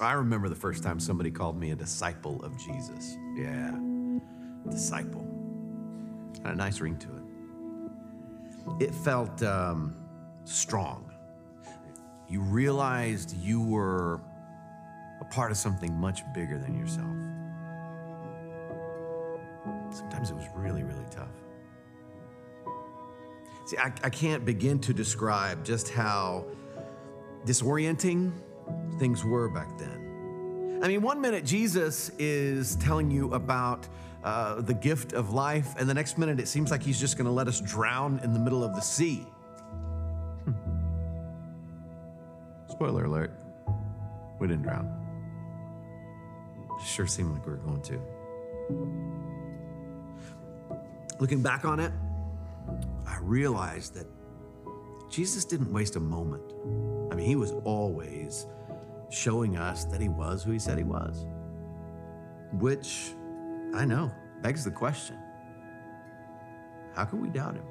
I remember the first time somebody called me a disciple of Jesus. Yeah, disciple. Had a nice ring to it. It felt um, strong. You realized you were a part of something much bigger than yourself. Sometimes it was really, really tough. See, I, I can't begin to describe just how disorienting things were back then. I mean, one minute Jesus is telling you about uh, the gift of life, and the next minute it seems like he's just going to let us drown in the middle of the sea. Hmm. Spoiler alert, we didn't drown. Sure seemed like we were going to. Looking back on it, I realized that Jesus didn't waste a moment. I mean, he was always showing us that he was who he said he was, which I know begs the question how can we doubt him?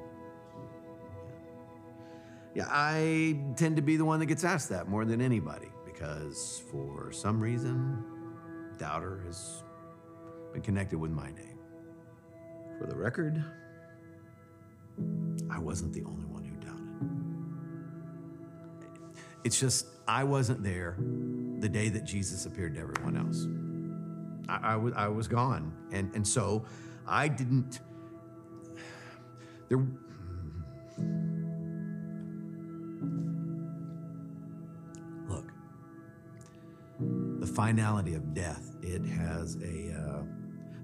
Yeah, I tend to be the one that gets asked that more than anybody because for some reason, doubter has been connected with my name. For the record, I wasn't the only one who doubted. It's just, I wasn't there the day that Jesus appeared to everyone else. I, I, was, I was gone. And, and so I didn't, there, look, the finality of death, it has a, uh,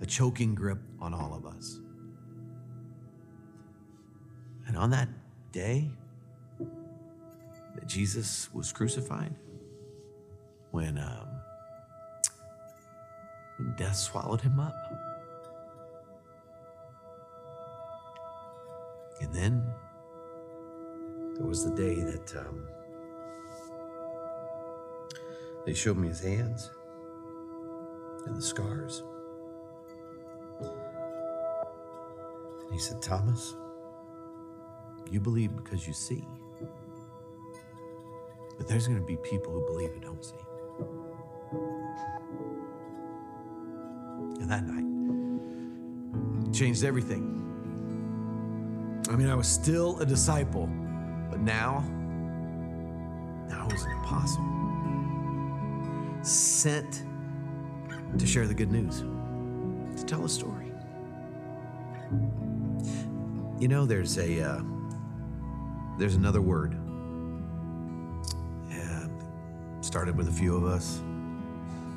a choking grip on all of us. And on that day that Jesus was crucified, when, um, when death swallowed him up, and then there was the day that um, they showed me his hands and the scars. And he said, Thomas, you believe because you see. But there's going to be people who believe who don't see. And that night changed everything. I mean, I was still a disciple, but now, now I was an apostle. Sent to share the good news, to tell a story. You know, there's a uh, there's another word. Started with a few of us,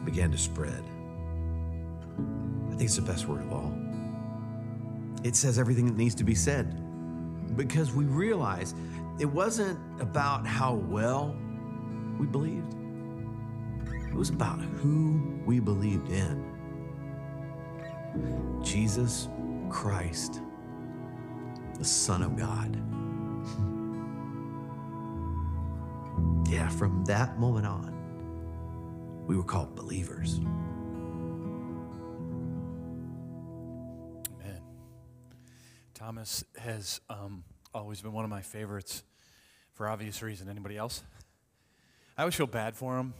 began to spread. I think it's the best word of all. It says everything that needs to be said because we realize it wasn't about how well we believed, it was about who we believed in Jesus Christ, the Son of God. Yeah, from that moment on, we were called believers. Amen. Thomas has um, always been one of my favorites for obvious reason. Anybody else? I always feel bad for him,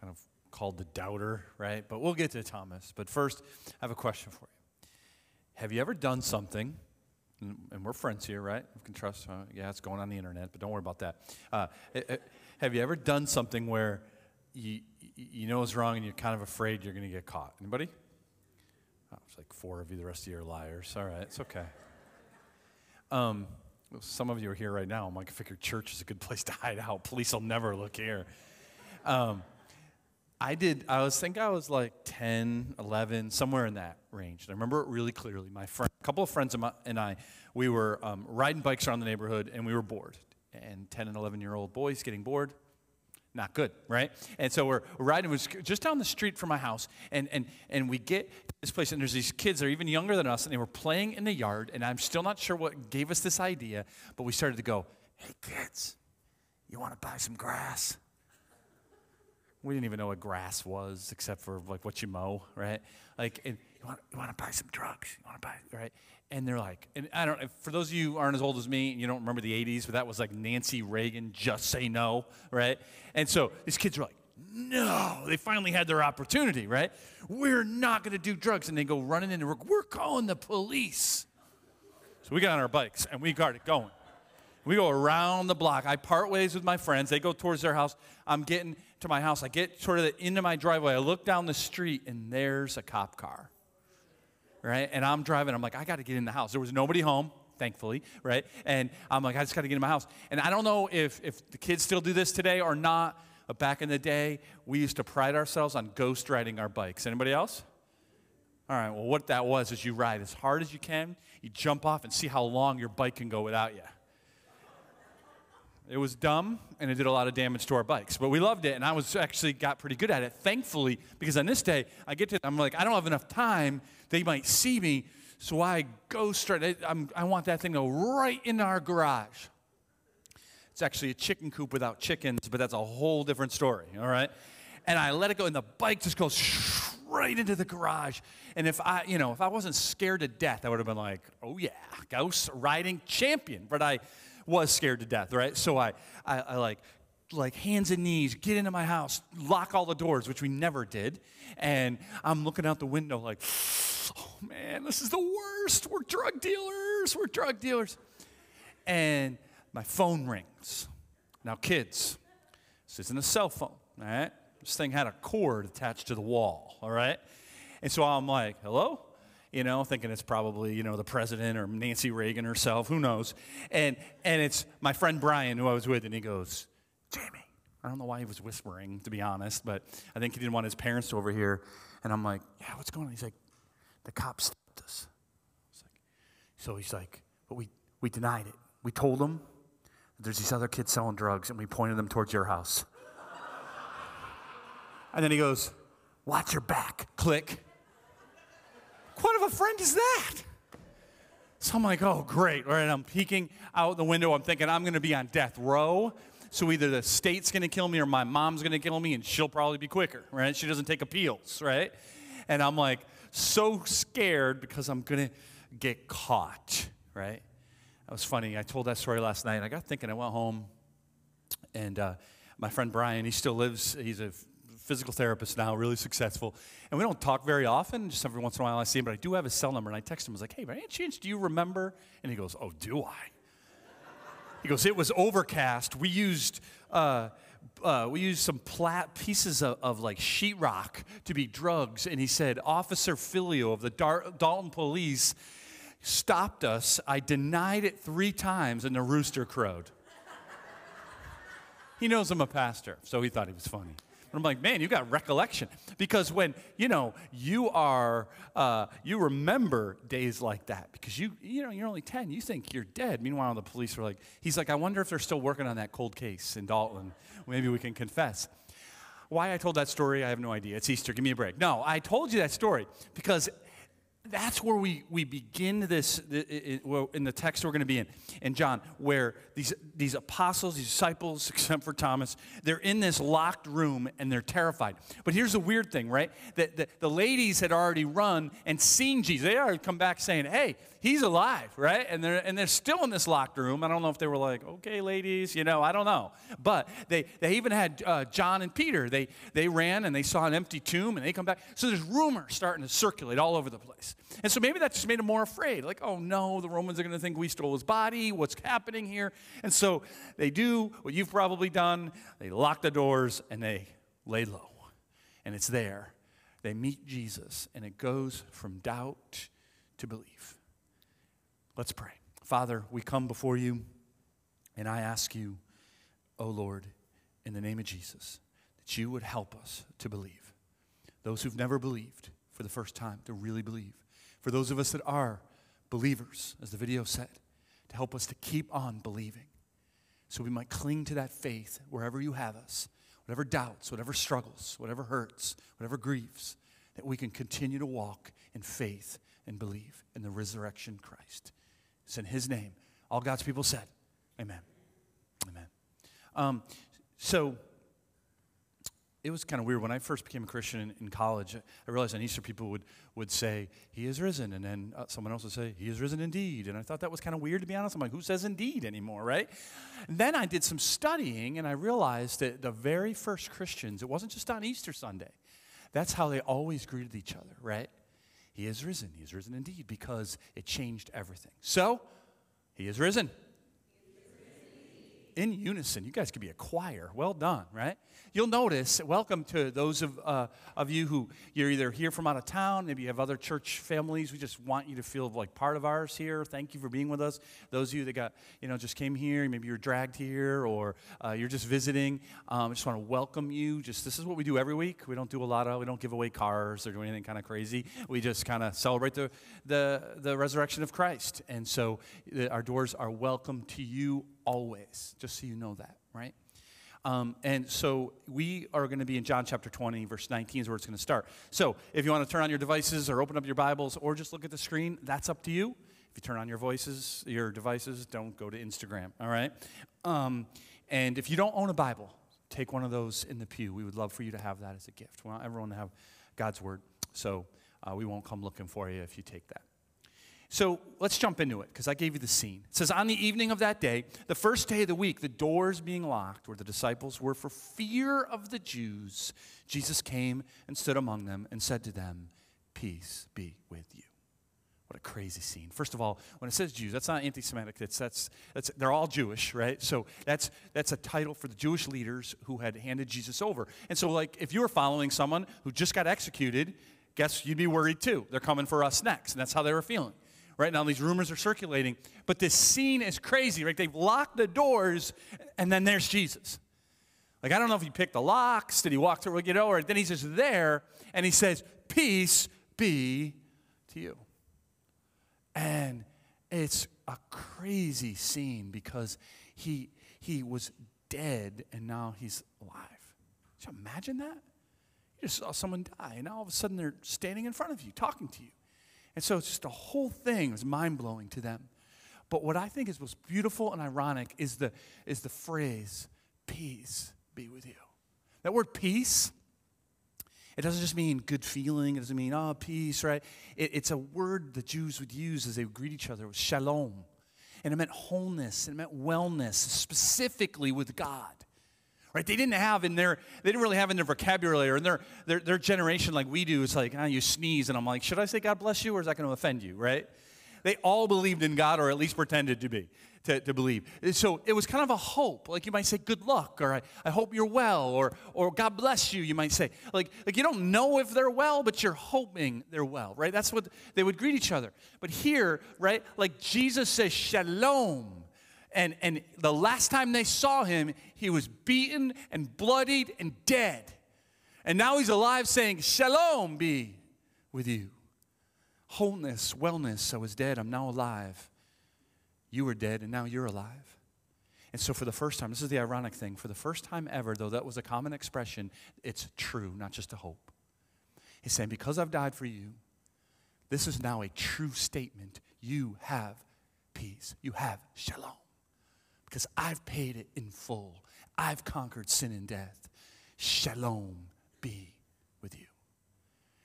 kind of called the doubter, right? But we'll get to Thomas. But first, I have a question for you. Have you ever done something? And we're friends here, right? We can trust. Uh, yeah, it's going on the internet, but don't worry about that. Uh, have you ever done something where you, you know it's wrong and you're kind of afraid you're going to get caught? Anybody? Oh, it's like four of you. The rest of you are liars. All right, it's okay. Um, some of you are here right now. I'm like, I figure church is a good place to hide out. Police will never look here. Um, I did, I was think I was like 10, 11, somewhere in that range. And I remember it really clearly. My friend, couple of friends mine and I, we were um, riding bikes around the neighborhood and we were bored. And 10 and 11 year old boys getting bored, not good, right? And so we're, riding, was just down the street from my house. And, and, and we get to this place, and there's these kids that are even younger than us, and they were playing in the yard. And I'm still not sure what gave us this idea, but we started to go, hey, kids, you want to buy some grass? We didn't even know what grass was except for like what you mow, right? Like, and you want, you want to buy some drugs? You want to buy, right? And they're like, and I don't, for those of you aren't as old as me, and you don't remember the 80s, but that was like Nancy Reagan, just say no, right? And so these kids are like, no, they finally had their opportunity, right? We're not going to do drugs. And they go running into work. We're calling the police. So we got on our bikes and we got it going. We go around the block. I part ways with my friends. They go towards their house. I'm getting to my house. I get sort of into my driveway. I look down the street and there's a cop car. Right? And I'm driving. I'm like, I got to get in the house. There was nobody home, thankfully, right? And I'm like, I just got to get in my house. And I don't know if, if the kids still do this today or not, but back in the day, we used to pride ourselves on ghost riding our bikes. Anybody else? All right, well, what that was is you ride as hard as you can, you jump off and see how long your bike can go without you. It was dumb and it did a lot of damage to our bikes, but we loved it and I was actually got pretty good at it, thankfully, because on this day, I get to, I'm like, I don't have enough time. They might see me, so I go straight. I'm, i want that thing to go right into our garage. It's actually a chicken coop without chickens, but that's a whole different story, all right? And I let it go, and the bike just goes right into the garage. And if I, you know, if I wasn't scared to death, I would have been like, oh yeah, ghost riding champion. But I was scared to death, right? So I, I, I like, like hands and knees, get into my house, lock all the doors, which we never did. And I'm looking out the window like, oh man, this is the worst. We're drug dealers. We're drug dealers. And my phone rings. Now, kids, this isn't a cell phone, all right? This thing had a cord attached to the wall, all right? And so I'm like, hello? You know, thinking it's probably, you know, the president or Nancy Reagan herself, who knows? And, and it's my friend Brian, who I was with, and he goes, Jamie. I don't know why he was whispering, to be honest, but I think he didn't want his parents to overhear. And I'm like, yeah, what's going on? He's like, the cops stopped us. Like, so he's like, but we, we denied it. We told them there's these other kids selling drugs, and we pointed them towards your house. and then he goes, Watch your back. Click. What of a friend is that? So I'm like, oh, great. All right, I'm peeking out the window. I'm thinking I'm going to be on death row. So either the state's going to kill me or my mom's going to kill me, and she'll probably be quicker, right? She doesn't take appeals, right? And I'm like, so scared because I'm going to get caught, right? That was funny. I told that story last night. I got thinking, I went home, and uh, my friend Brian, he still lives, he's a physical therapist now, really successful. And we don't talk very often, just every once in a while I see him, but I do have his cell number. And I text him, I was like, hey, by any chance, do you remember? And he goes, oh, do I? He goes, it was overcast. We used, uh, uh, we used some plat pieces of, of, like sheetrock to be drugs. And he said, Officer Filio of the Dar- Dalton Police stopped us. I denied it three times, and the rooster crowed. he knows I'm a pastor, so he thought he was funny. And I'm like, man, you got recollection. Because when, you know, you are, uh, you remember days like that because you, you know, you're only 10, you think you're dead. Meanwhile, the police are like, he's like, I wonder if they're still working on that cold case in Dalton. Maybe we can confess. Why I told that story, I have no idea. It's Easter, give me a break. No, I told you that story because that's where we, we begin this in the text we're going to be in in john where these, these apostles these disciples except for thomas they're in this locked room and they're terrified. But here's the weird thing right? That the, the ladies had already run and seen jesus. They already come back saying hey he's alive right and they're and they're still in this locked room i don't know if they were like okay ladies you know i don't know but they they even had uh, john and peter they they ran and they saw an empty tomb and they come back so there's rumors starting to circulate all over the place and so maybe that just made them more afraid. Like, oh no, the Romans are going to think we stole his body. What's happening here? And so they do what you've probably done they lock the doors and they lay low. And it's there. They meet Jesus, and it goes from doubt to belief. Let's pray. Father, we come before you, and I ask you, O oh Lord, in the name of Jesus, that you would help us to believe. Those who've never believed for the first time, to really believe for those of us that are believers, as the video said, to help us to keep on believing. So we might cling to that faith wherever you have us, whatever doubts, whatever struggles, whatever hurts, whatever griefs, that we can continue to walk in faith and believe in the resurrection Christ. It's in His name. All God's people said, Amen. Amen. Um, so, it was kind of weird when I first became a Christian in, in, college. I realized on Easter people would, would say, He is risen. And then uh, someone else would say, He is risen indeed. And I thought that was kind of weird, to be honest. I'm like, Who says indeed anymore, right? And then I did some studying and I realized that the very first Christians, it wasn't just on Easter Sunday, that's how they always greeted each other, right? He is risen. He is risen indeed because it changed everything. So, He is risen. In unison. You guys could be a choir. Well done, right? You'll notice, welcome to those of, uh, of you who you're either here from out of town, maybe you have other church families. We just want you to feel like part of ours here. Thank you for being with us. Those of you that got, you know, just came here, maybe you're dragged here or uh, you're just visiting, um, I just want to welcome you. Just this is what we do every week. We don't do a lot of, we don't give away cars or do anything kind of crazy. We just kind of celebrate the, the, the resurrection of Christ. And so our doors are welcome to you always, just so you know that, right? Um, and so we are going to be in John chapter 20, verse 19 is where it's going to start. So if you want to turn on your devices or open up your Bibles or just look at the screen, that's up to you. If you turn on your voices, your devices, don't go to Instagram, all right? Um, and if you don't own a Bible, take one of those in the pew. We would love for you to have that as a gift. We want everyone to have God's Word. So uh, we won't come looking for you if you take that. So let's jump into it because I gave you the scene. It says, On the evening of that day, the first day of the week, the doors being locked where the disciples were for fear of the Jews, Jesus came and stood among them and said to them, Peace be with you. What a crazy scene. First of all, when it says Jews, that's not anti Semitic. That's, that's, that's, they're all Jewish, right? So that's, that's a title for the Jewish leaders who had handed Jesus over. And so, like, if you were following someone who just got executed, guess you'd be worried too. They're coming for us next. And that's how they were feeling. Right now, these rumors are circulating, but this scene is crazy. Right? They've locked the doors, and then there's Jesus. Like, I don't know if he picked the locks, did he walk through, you know, or then he's just there, and he says, Peace be to you. And it's a crazy scene because he, he was dead, and now he's alive. Can you imagine that? You just saw someone die, and now all of a sudden they're standing in front of you, talking to you. And so it's just the whole thing was mind blowing to them. But what I think is most beautiful and ironic is the, is the phrase, peace be with you. That word peace, it doesn't just mean good feeling, it doesn't mean, oh, peace, right? It, it's a word the Jews would use as they would greet each other. It was shalom. And it meant wholeness, and it meant wellness, specifically with God right? They didn't have in their, they didn't really have in their vocabulary or in their, their, their generation like we do. It's like, ah, you sneeze, and I'm like, should I say God bless you, or is that going to offend you, right? They all believed in God, or at least pretended to be, to, to believe. So it was kind of a hope. Like you might say, good luck, or I, I hope you're well, or, or God bless you, you might say. Like, like you don't know if they're well, but you're hoping they're well, right? That's what they would greet each other. But here, right, like Jesus says, shalom and, and the last time they saw him, he was beaten and bloodied and dead. And now he's alive saying, Shalom be with you. Wholeness, wellness, I was dead, I'm now alive. You were dead, and now you're alive. And so, for the first time, this is the ironic thing, for the first time ever, though that was a common expression, it's true, not just a hope. He's saying, Because I've died for you, this is now a true statement. You have peace, you have shalom because I've paid it in full. I've conquered sin and death. Shalom be with you.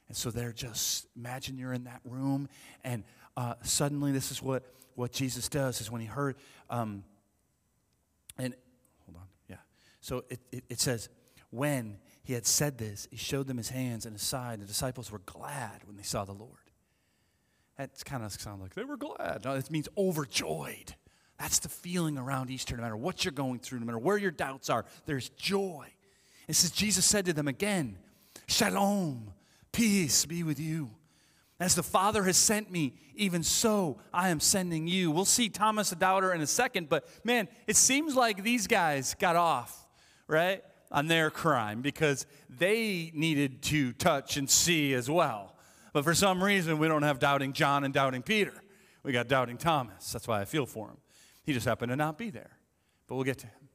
And so they're just, imagine you're in that room, and uh, suddenly this is what, what Jesus does is when he heard, um, and hold on, yeah. So it, it, it says, when he had said this, he showed them his hands and his side. The disciples were glad when they saw the Lord. That kind of sounds like they were glad. No, it means overjoyed. That's the feeling around Easter, no matter what you're going through, no matter where your doubts are, there's joy. It says, Jesus said to them again, Shalom, peace be with you. As the Father has sent me, even so I am sending you. We'll see Thomas the doubter in a second, but man, it seems like these guys got off, right, on their crime because they needed to touch and see as well. But for some reason, we don't have doubting John and doubting Peter. We got doubting Thomas. That's why I feel for him. He just happened to not be there. But we'll get to him.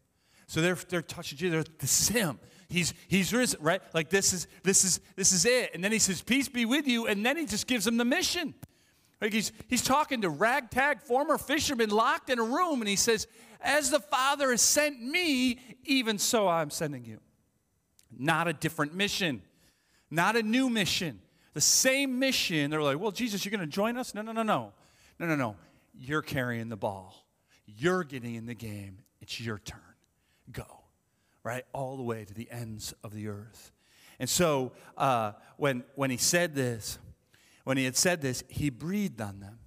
So they're, they're touching Jesus. This is him. He's, he's risen, right? Like this is, this, is, this is it. And then he says, Peace be with you. And then he just gives them the mission. Like he's, he's talking to ragtag former fishermen locked in a room. And he says, As the Father has sent me, even so I'm sending you. not a different mission, not a new mission. The same mission. They're like, well, Jesus, you're going to join us? No, no, no, no. No, no, no. You're carrying the ball. You're getting in the game. It's your turn. Go. Right? All the way to the ends of the earth. And so uh, when, when he said this, when he had said this, he breathed on them.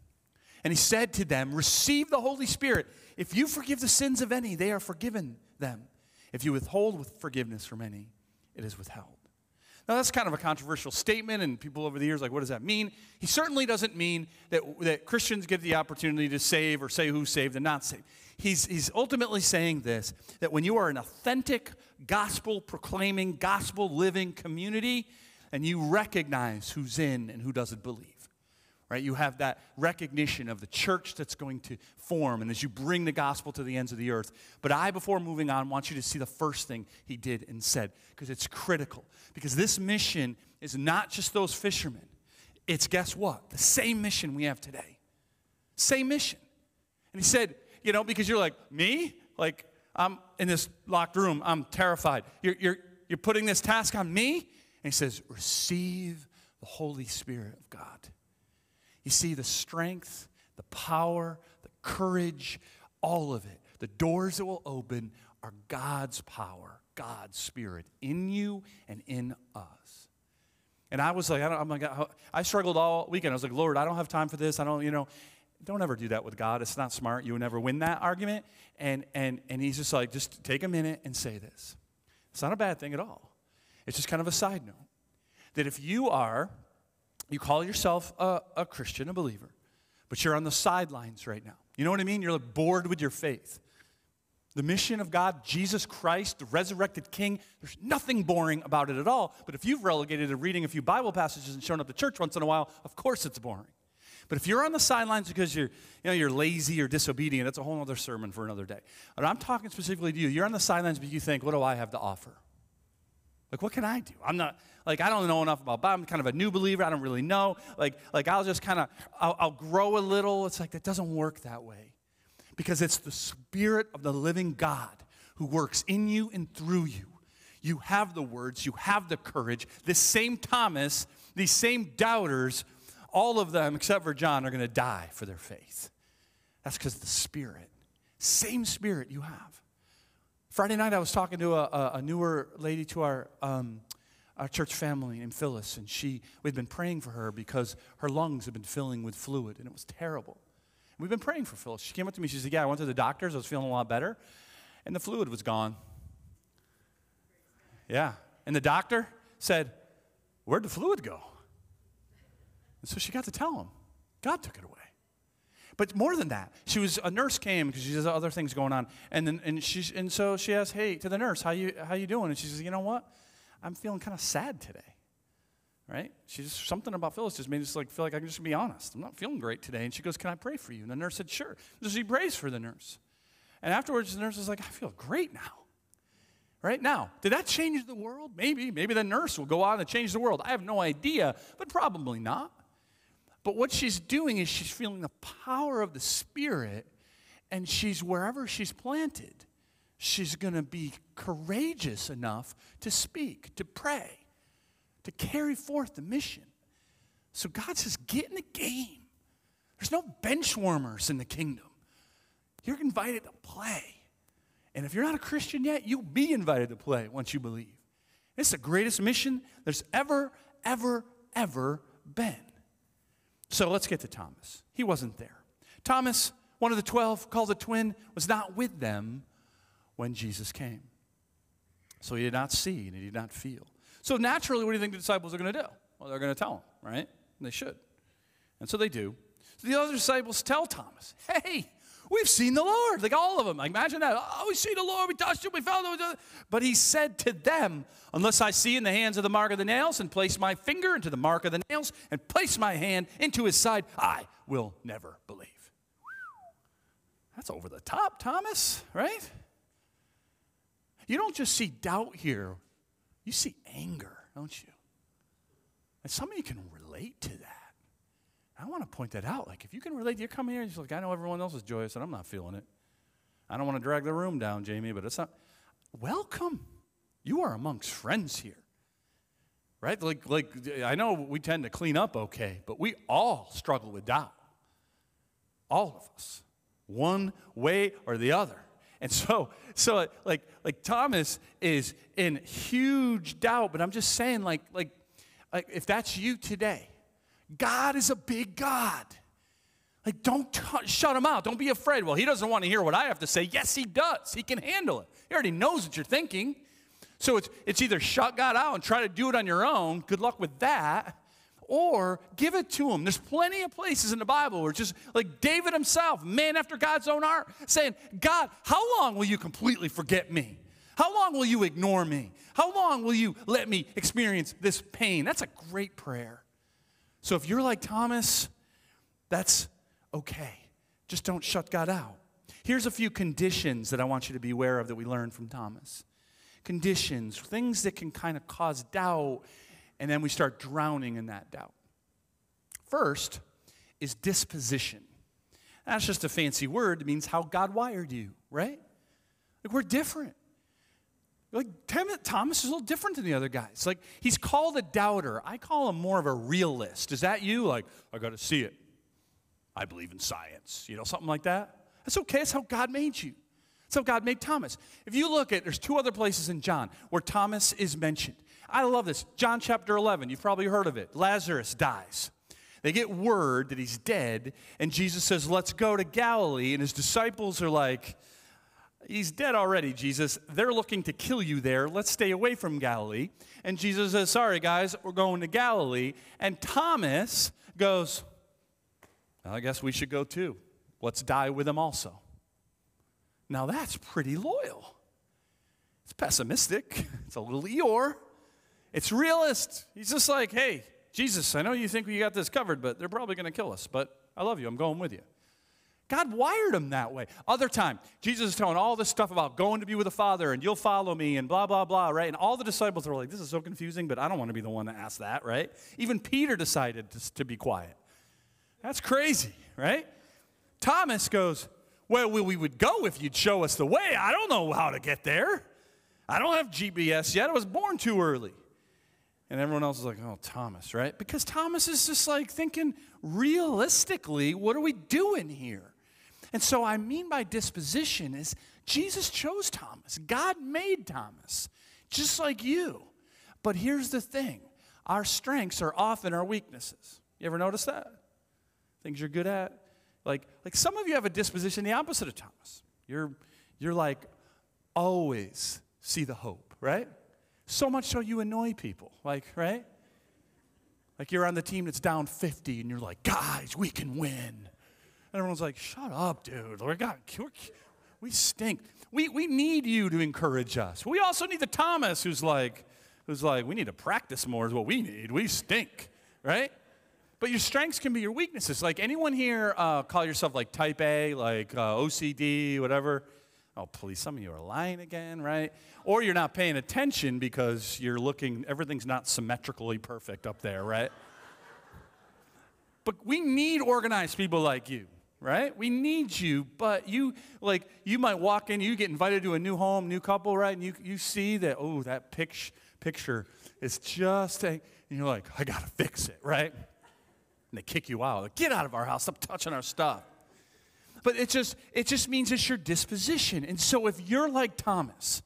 And he said to them, Receive the Holy Spirit. If you forgive the sins of any, they are forgiven them. If you withhold forgiveness from any, it is withheld. Now, that's kind of a controversial statement, and people over the years like, what does that mean? He certainly doesn't mean that, that Christians get the opportunity to save or say who's saved and not saved. He's, he's ultimately saying this that when you are an authentic, gospel proclaiming, gospel living community, and you recognize who's in and who doesn't believe, right? You have that recognition of the church that's going to form, and as you bring the gospel to the ends of the earth. But I, before moving on, want you to see the first thing he did and said, because it's critical. Because this mission is not just those fishermen, it's guess what? The same mission we have today. Same mission. And he said, you know, because you're like, me? Like, I'm in this locked room, I'm terrified. You're, you're, you're putting this task on me? And he says, receive the Holy Spirit of God. You see, the strength, the power, the courage, all of it, the doors that will open are God's power, God's Spirit in you and in us. And I was like, I, am like, I struggled all weekend. I was like, Lord, I don't have time for this. I don't, you know, don't ever do that with God. It's not smart. You will never win that argument. And, and, and he's just like, just take a minute and say this. It's not a bad thing at all. It's just kind of a side note. That if you are you call yourself a, a Christian, a believer, but you're on the sidelines right now. You know what I mean? You're bored with your faith. The mission of God, Jesus Christ, the resurrected King, there's nothing boring about it at all. But if you've relegated to reading a few Bible passages and showing up to church once in a while, of course it's boring. But if you're on the sidelines because you're, you know, you're lazy or disobedient, that's a whole other sermon for another day. But I'm talking specifically to you. You're on the sidelines because you think, what do I have to offer? Like, what can I do? I'm not, like, I don't know enough about Bible. I'm kind of a new believer. I don't really know. Like, like I'll just kind of, I'll, I'll grow a little. It's like, that doesn't work that way. Because it's the Spirit of the living God who works in you and through you. You have the words, you have the courage. This same Thomas, these same doubters, all of them, except for John, are going to die for their faith. That's because the Spirit, same Spirit you have. Friday night, I was talking to a, a, newer lady to our, um, our church family named Phyllis, and she, we'd been praying for her because her lungs had been filling with fluid, and it was terrible. We've been praying for Phyllis. She came up to me, she said, Yeah, I went to the doctors, I was feeling a lot better, and the fluid was gone. Yeah. And the doctor said, Where'd the fluid go? And so she got to tell him, God took it away. But more than that, she was a nurse came because she has other things going on, and then and she's and so she asked, "Hey, to the nurse, how you how you doing?" And she says, "You know what? I'm feeling kind of sad today." Right? She just something about Phyllis just made us like feel like I can just be honest. I'm not feeling great today. And she goes, "Can I pray for you?" And the nurse said, "Sure." So she prays for the nurse, and afterwards the nurse is like, "I feel great now." Right now, did that change the world? Maybe. Maybe the nurse will go on and change the world. I have no idea, but probably not. But what she's doing is she's feeling the power of the Spirit, and she's wherever she's planted, she's going to be courageous enough to speak, to pray, to carry forth the mission. So God says, get in the game. There's no bench warmers in the kingdom. You're invited to play. And if you're not a Christian yet, you'll be invited to play once you believe. It's the greatest mission there's ever, ever, ever been. So let's get to Thomas. He wasn't there. Thomas, one of the 12, called a twin, was not with them when Jesus came. So he did not see and he did not feel. So naturally, what do you think the disciples are going to do? Well, they're going to tell him, right? And they should. And so they do. So the other disciples tell Thomas, hey, We've seen the Lord, like all of them. Like imagine that. Oh, we see the Lord, we touched him, we found him. But he said to them, Unless I see in the hands of the mark of the nails and place my finger into the mark of the nails and place my hand into his side, I will never believe. That's over the top, Thomas, right? You don't just see doubt here, you see anger, don't you? And some of you can relate to that. I want to point that out. Like, if you can relate, you're coming here and you're like, I know everyone else is joyous and I'm not feeling it. I don't want to drag the room down, Jamie, but it's not. Welcome. You are amongst friends here. Right? Like, like I know we tend to clean up okay, but we all struggle with doubt. All of us. One way or the other. And so, so like, like Thomas is in huge doubt, but I'm just saying, like, like, like if that's you today, God is a big God. Like, don't t- shut him out. Don't be afraid. Well, he doesn't want to hear what I have to say. Yes, he does. He can handle it. He already knows what you're thinking. So it's, it's either shut God out and try to do it on your own. Good luck with that. Or give it to him. There's plenty of places in the Bible where just like David himself, man after God's own heart, saying, God, how long will you completely forget me? How long will you ignore me? How long will you let me experience this pain? That's a great prayer. So if you're like Thomas, that's okay. Just don't shut God out. Here's a few conditions that I want you to be aware of that we learned from Thomas. Conditions, things that can kind of cause doubt, and then we start drowning in that doubt. First is disposition. That's just a fancy word. It means how God wired you, right? Like we're different. Like Thomas is a little different than the other guys. Like he's called a doubter. I call him more of a realist. Is that you? Like, I got to see it. I believe in science, you know, something like that. That's okay. That's how God made you. That's how God made Thomas. If you look at, there's two other places in John where Thomas is mentioned. I love this. John chapter 11, you've probably heard of it. Lazarus dies. They get word that he's dead, and Jesus says, Let's go to Galilee. And his disciples are like, He's dead already, Jesus. They're looking to kill you there. Let's stay away from Galilee. And Jesus says, Sorry, guys, we're going to Galilee. And Thomas goes, I guess we should go too. Let's die with him also. Now that's pretty loyal. It's pessimistic. It's a little Eeyore. It's realist. He's just like, hey, Jesus, I know you think you got this covered, but they're probably going to kill us. But I love you. I'm going with you. God wired him that way. Other time, Jesus is telling all this stuff about going to be with the Father and you'll follow me and blah, blah, blah, right? And all the disciples are like, this is so confusing, but I don't want to be the one to ask that, right? Even Peter decided to, to be quiet. That's crazy, right? Thomas goes, Well, we would go if you'd show us the way. I don't know how to get there. I don't have GPS yet. I was born too early. And everyone else is like, Oh, Thomas, right? Because Thomas is just like thinking realistically, what are we doing here? And so I mean by disposition is Jesus chose Thomas. God made Thomas, just like you. But here's the thing our strengths are often our weaknesses. You ever notice that? things you're good at. Like, like some of you have a disposition the opposite of Thomas. You're, you're like, always see the hope, right? So much so you annoy people, like, right? Like you're on the team that's down 50 and you're like, guys, we can win. And everyone's like, shut up, dude. We, got, we stink. We, we need you to encourage us. We also need the Thomas who's like, who's like, we need to practice more is what we need. We stink, right? But your strengths can be your weaknesses. Like anyone here uh, call yourself like type A, like uh, OCD, whatever? Oh, please, some of you are lying again, right? Or you're not paying attention because you're looking, everything's not symmetrically perfect up there, right? but we need organized people like you, right? We need you, but you, like, you might walk in, you get invited to a new home, new couple, right? And you, you see that, oh, that pic- picture is just, a, and you're like, I gotta fix it, right? and they kick you out. Like, Get out of our house. Stop touching our stuff. But it just it just means it's your disposition. And so if you're like Thomas,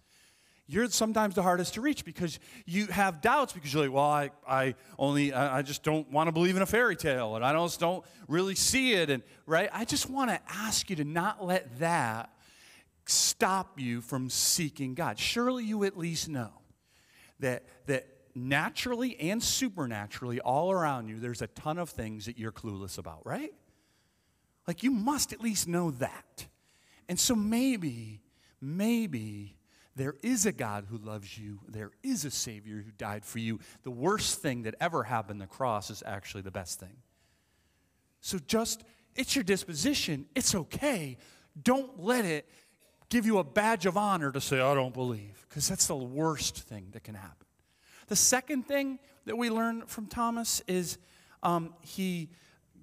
you're sometimes the hardest to reach because you have doubts because you're like, well, I, I only I just don't want to believe in a fairy tale and I just don't really see it. And right, I just want to ask you to not let that stop you from seeking God. Surely you at least know that that naturally and supernaturally all around you, there's a ton of things that you're clueless about, right? Like you must at least know that. And so maybe, maybe there is a God who loves you. There is a Savior who died for you. The worst thing that ever happened, the cross, is actually the best thing. So just, it's your disposition. It's okay. Don't let it give you a badge of honor to say, I don't believe, because that's the worst thing that can happen. The second thing that we learn from Thomas is um, he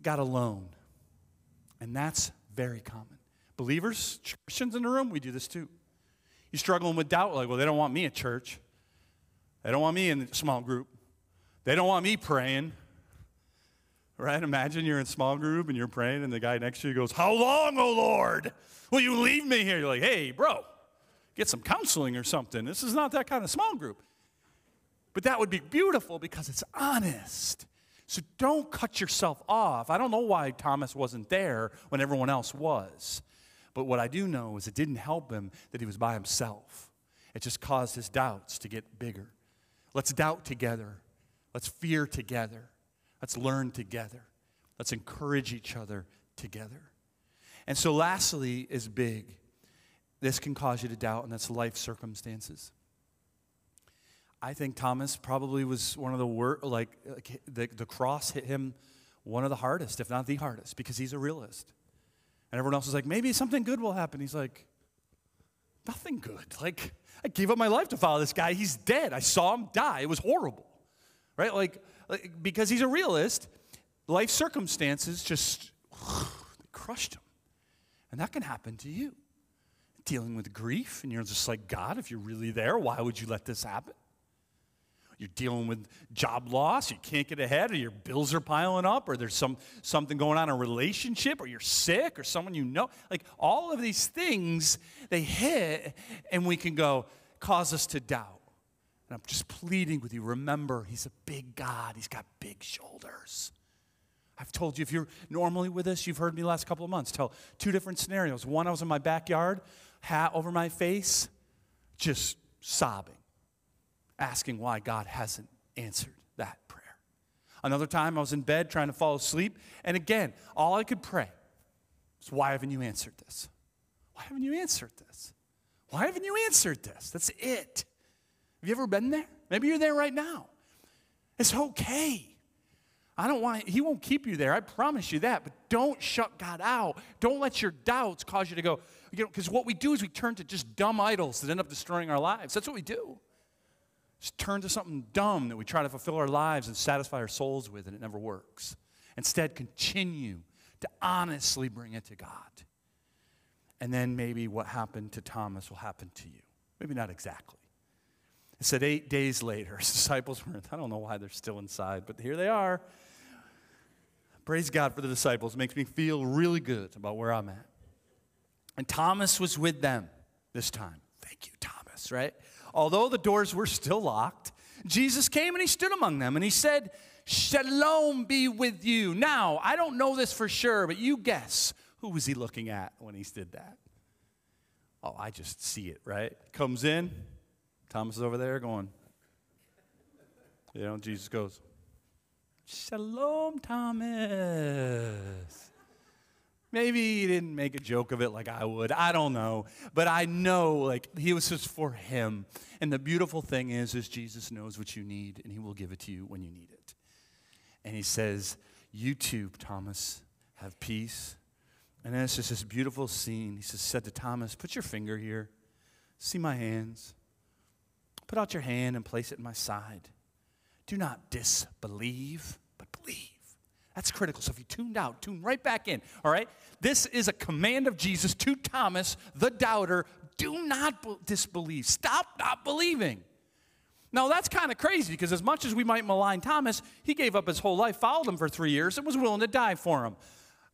got a loan. And that's very common. Believers, Christians in the room, we do this too. You're struggling with doubt, like, well, they don't want me at church. They don't want me in small group. They don't want me praying. Right? Imagine you're in small group and you're praying, and the guy next to you goes, How long, oh Lord? Will you leave me here? You're like, Hey, bro, get some counseling or something. This is not that kind of small group. But that would be beautiful because it's honest. So don't cut yourself off. I don't know why Thomas wasn't there when everyone else was. But what I do know is it didn't help him that he was by himself. It just caused his doubts to get bigger. Let's doubt together. Let's fear together. Let's learn together. Let's encourage each other together. And so, lastly, is big. This can cause you to doubt, and that's life circumstances. I think Thomas probably was one of the worst, like, the, the cross hit him one of the hardest, if not the hardest, because he's a realist. And everyone else is like, maybe something good will happen. He's like, nothing good. Like, I gave up my life to follow this guy. He's dead. I saw him die. It was horrible, right? Like, like because he's a realist, life circumstances just crushed him. And that can happen to you. Dealing with grief, and you're just like, God, if you're really there, why would you let this happen? You're dealing with job loss, you can't get ahead, or your bills are piling up, or there's some, something going on in a relationship, or you're sick, or someone you know. Like all of these things, they hit, and we can go, cause us to doubt. And I'm just pleading with you remember, He's a big God, He's got big shoulders. I've told you, if you're normally with us, you've heard me last couple of months tell two different scenarios. One, I was in my backyard, hat over my face, just sobbing asking why God hasn't answered that prayer. Another time I was in bed trying to fall asleep, and again, all I could pray was, Why haven't you answered this? Why haven't you answered this? Why haven't you answered this? That's it. Have you ever been there? Maybe you're there right now. It's okay. I don't want, he won't keep you there. I promise you that. But don't shut God out. Don't let your doubts cause you to go, you know, because what we do is we turn to just dumb idols that end up destroying our lives. That's what we do. Just turn to something dumb that we try to fulfill our lives and satisfy our souls with, and it never works. Instead, continue to honestly bring it to God. And then maybe what happened to Thomas will happen to you. Maybe not exactly. It said eight days later, his disciples were, I don't know why they're still inside, but here they are. Praise God for the disciples. It makes me feel really good about where I'm at. And Thomas was with them this time. Thank you, Thomas, right? Although the doors were still locked, Jesus came and he stood among them and he said, Shalom be with you. Now, I don't know this for sure, but you guess who was he looking at when he did that? Oh, I just see it, right? Comes in, Thomas is over there going, you know, Jesus goes, Shalom, Thomas. Maybe he didn't make a joke of it like I would. I don't know. But I know like he was just for him. And the beautiful thing is is Jesus knows what you need and he will give it to you when you need it. And he says, "You too, Thomas, have peace." And then it's just this beautiful scene. He says, said to Thomas, "Put your finger here. See my hands. Put out your hand and place it in my side. Do not disbelieve, but believe." That's critical. So if you tuned out, tune right back in, all right? This is a command of Jesus to Thomas, the doubter. Do not disbelieve. Stop not believing. Now, that's kind of crazy because as much as we might malign Thomas, he gave up his whole life, followed him for three years, and was willing to die for him.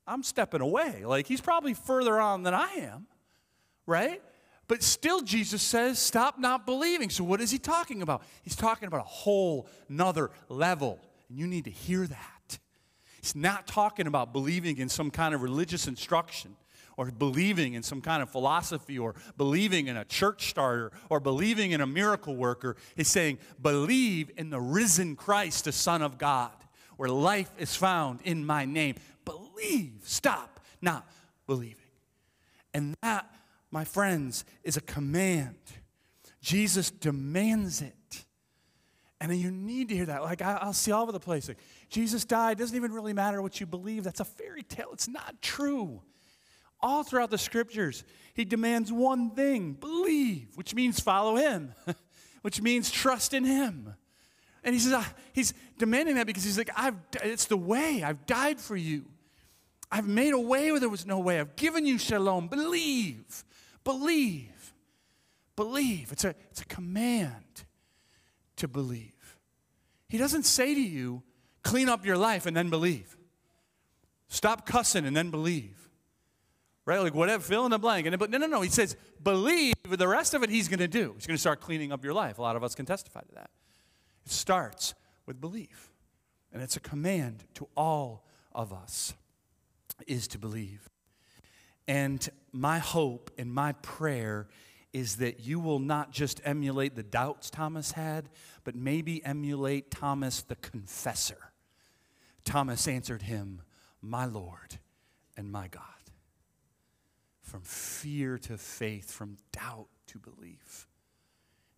I'm stepping away. Like, he's probably further on than I am, right? But still, Jesus says, stop not believing. So, what is he talking about? He's talking about a whole nother level, and you need to hear that. He's not talking about believing in some kind of religious instruction or believing in some kind of philosophy or believing in a church starter or believing in a miracle worker. He's saying, believe in the risen Christ, the Son of God, where life is found in my name. Believe. Stop not believing. And that, my friends, is a command. Jesus demands it. And you need to hear that. Like, I'll see all over the place. Like, Jesus died. Doesn't even really matter what you believe. That's a fairy tale. It's not true. All throughout the scriptures, he demands one thing believe, which means follow him, which means trust in him. And he says, uh, he's demanding that because he's like, I've, it's the way. I've died for you. I've made a way where there was no way. I've given you shalom. Believe, believe, believe. It's a, it's a command to believe. He doesn't say to you, clean up your life and then believe. Stop cussing and then believe. Right? Like whatever, fill in the blank. And, but no, no, no. He says, believe. The rest of it he's going to do. He's going to start cleaning up your life. A lot of us can testify to that. It starts with belief. And it's a command to all of us is to believe. And my hope and my prayer is that you will not just emulate the doubts Thomas had, but maybe emulate Thomas the confessor. Thomas answered him, My Lord and my God. From fear to faith, from doubt to belief.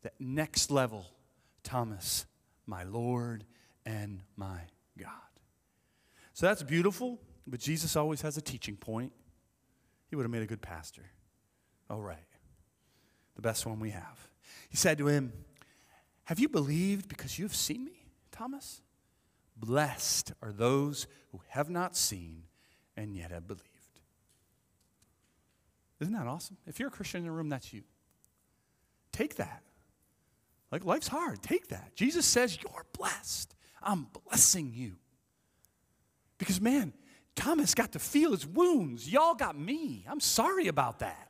That next level, Thomas, my Lord and my God. So that's beautiful, but Jesus always has a teaching point. He would have made a good pastor. Oh, right. The best one we have. He said to him, Have you believed because you have seen me, Thomas? Blessed are those who have not seen and yet have believed. Isn't that awesome? If you're a Christian in the room, that's you. Take that. Like life's hard. Take that. Jesus says, You're blessed. I'm blessing you. Because, man, Thomas got to feel his wounds. Y'all got me. I'm sorry about that.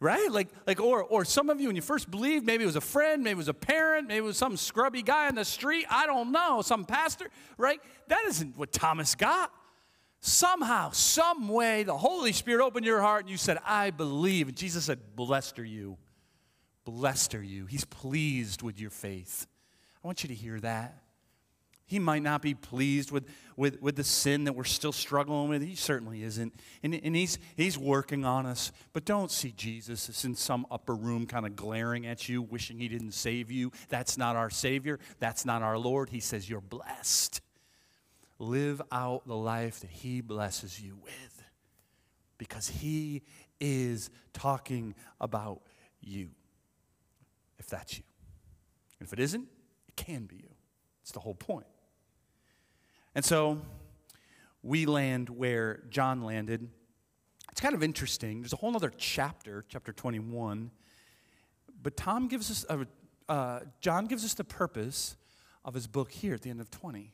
Right? Like, like or, or some of you, when you first believed, maybe it was a friend, maybe it was a parent, maybe it was some scrubby guy on the street. I don't know, some pastor, right? That isn't what Thomas got. Somehow, some way, the Holy Spirit opened your heart and you said, I believe. And Jesus said, Blessed are you. Blessed are you. He's pleased with your faith. I want you to hear that. He might not be pleased with, with, with the sin that we're still struggling with. He certainly isn't. And, and he's, he's working on us. But don't see Jesus as in some upper room kind of glaring at you, wishing he didn't save you. That's not our Savior. That's not our Lord. He says, You're blessed. Live out the life that he blesses you with because he is talking about you. If that's you. And If it isn't, it can be you. It's the whole point. And so we land where John landed. It's kind of interesting. There's a whole other chapter, chapter 21. But Tom gives us, a, uh, John gives us the purpose of his book here at the end of 20.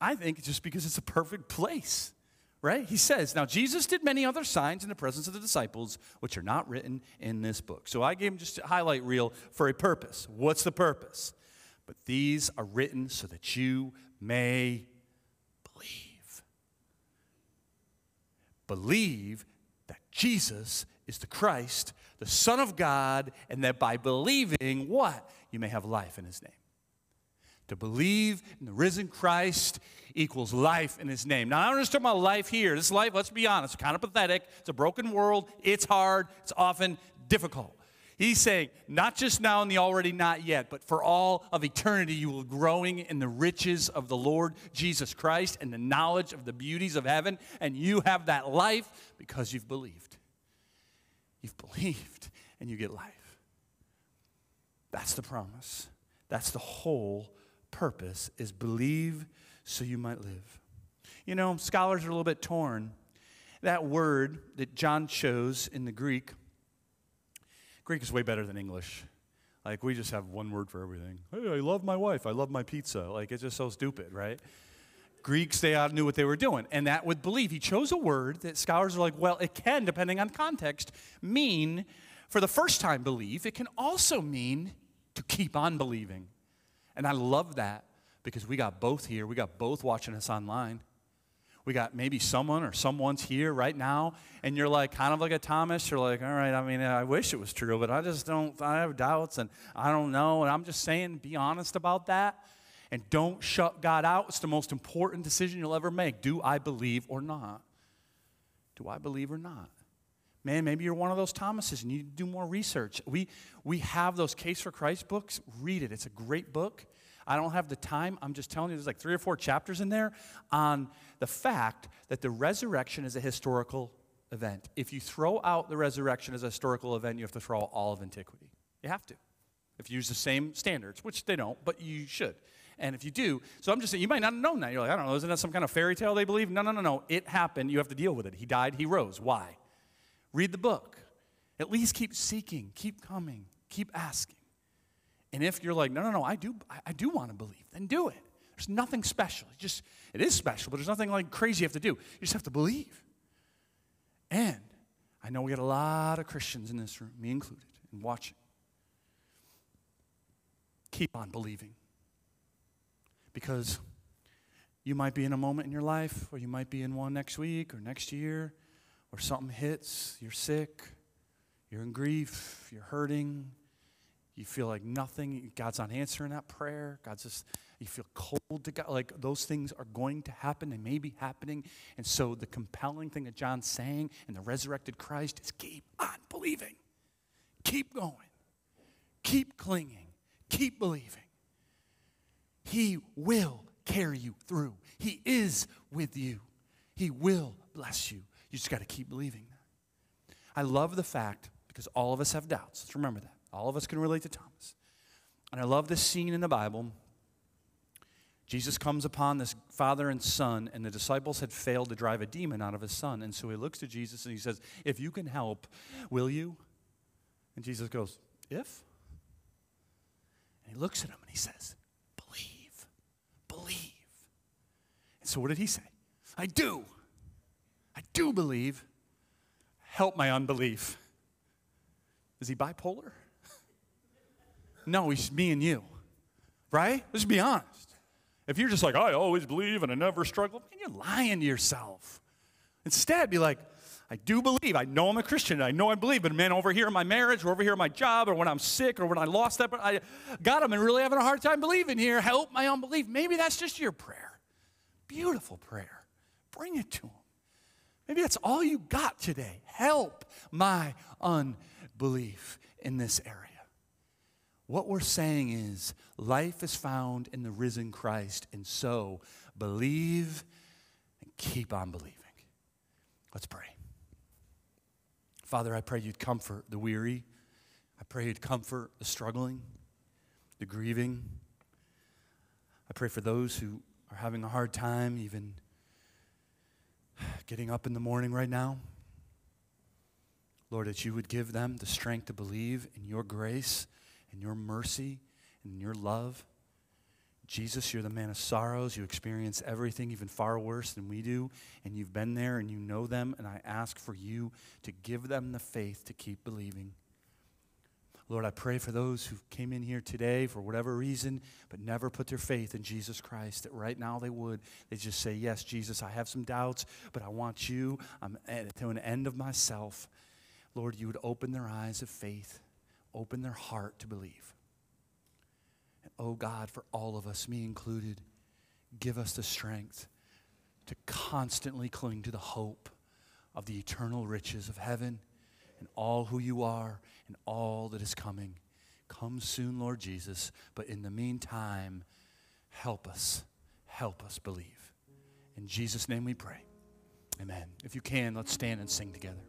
I think just because it's a perfect place, right? He says, Now Jesus did many other signs in the presence of the disciples, which are not written in this book. So I gave him just a highlight reel for a purpose. What's the purpose? But these are written so that you may believe that Jesus is the Christ, the Son of God, and that by believing what? You may have life in his name. To believe in the risen Christ equals life in his name. Now, I don't just talk about life here. This life, let's be honest, kind of pathetic. It's a broken world. It's hard. It's often difficult. He's saying, not just now in the already not yet, but for all of eternity, you will growing in the riches of the Lord Jesus Christ and the knowledge of the beauties of heaven, and you have that life because you've believed. You've believed, and you get life. That's the promise. That's the whole purpose is believe so you might live. You know, scholars are a little bit torn. That word that John chose in the Greek Greek is way better than English. Like, we just have one word for everything. Hey, I love my wife. I love my pizza. Like, it's just so stupid, right? Greeks, they knew what they were doing. And that would believe. He chose a word that scholars are like, well, it can, depending on context, mean for the first time believe. It can also mean to keep on believing. And I love that because we got both here. We got both watching us online we got maybe someone or someone's here right now, and you're like kind of like a Thomas. You're like, all right, I mean, I wish it was true, but I just don't, I have doubts and I don't know. And I'm just saying, be honest about that and don't shut God out. It's the most important decision you'll ever make. Do I believe or not? Do I believe or not? Man, maybe you're one of those Thomases and you need to do more research. We, we have those Case for Christ books. Read it, it's a great book. I don't have the time. I'm just telling you, there's like three or four chapters in there on the fact that the resurrection is a historical event. If you throw out the resurrection as a historical event, you have to throw out all of antiquity. You have to. If you use the same standards, which they don't, but you should. And if you do, so I'm just saying, you might not know that. You're like, I don't know, isn't that some kind of fairy tale they believe? No, no, no, no. It happened. You have to deal with it. He died, he rose. Why? Read the book. At least keep seeking, keep coming, keep asking. And if you're like, no, no, no, I do, I do want to believe, then do it. There's nothing special. It just it is special, but there's nothing like crazy you have to do. You just have to believe. And I know we got a lot of Christians in this room, me included, and watching. Keep on believing. Because you might be in a moment in your life, or you might be in one next week or next year, or something hits, you're sick, you're in grief, you're hurting, you feel like nothing, God's not answering that prayer, God's just, you feel cold to God. Like those things are going to happen, they may be happening. And so the compelling thing that John's saying in the resurrected Christ is keep on believing, keep going, keep clinging, keep believing. He will carry you through. He is with you. He will bless you. You just got to keep believing that. I love the fact, because all of us have doubts. Let's remember that. All of us can relate to Thomas. And I love this scene in the Bible. Jesus comes upon this father and son, and the disciples had failed to drive a demon out of his son. And so he looks to Jesus and he says, If you can help, will you? And Jesus goes, If? And he looks at him and he says, Believe, believe. And so what did he say? I do. I do believe. Help my unbelief. Is he bipolar? no, he's me and you. Right? Let's be honest. If you're just like, I always believe and I never struggle, you're lying to yourself. Instead, be like, I do believe. I know I'm a Christian. I know I believe. But man, over here in my marriage, or over here in my job, or when I'm sick, or when I lost that, but I, got I'm really having a hard time believing here. Help my unbelief. Maybe that's just your prayer. Beautiful prayer. Bring it to Him. Maybe that's all you got today. Help my unbelief in this area. What we're saying is life is found in the risen Christ, and so believe and keep on believing. Let's pray. Father, I pray you'd comfort the weary. I pray you'd comfort the struggling, the grieving. I pray for those who are having a hard time even getting up in the morning right now. Lord, that you would give them the strength to believe in your grace and your mercy and your love. Jesus, you're the man of sorrows. You experience everything even far worse than we do, and you've been there and you know them, and I ask for you to give them the faith to keep believing. Lord, I pray for those who came in here today for whatever reason, but never put their faith in Jesus Christ, that right now they would. They just say, Yes, Jesus, I have some doubts, but I want you. I'm at, to an end of myself. Lord, you would open their eyes of faith, open their heart to believe. Oh God, for all of us, me included, give us the strength to constantly cling to the hope of the eternal riches of heaven and all who you are and all that is coming. Come soon, Lord Jesus. But in the meantime, help us. Help us believe. In Jesus' name we pray. Amen. If you can, let's stand and sing together.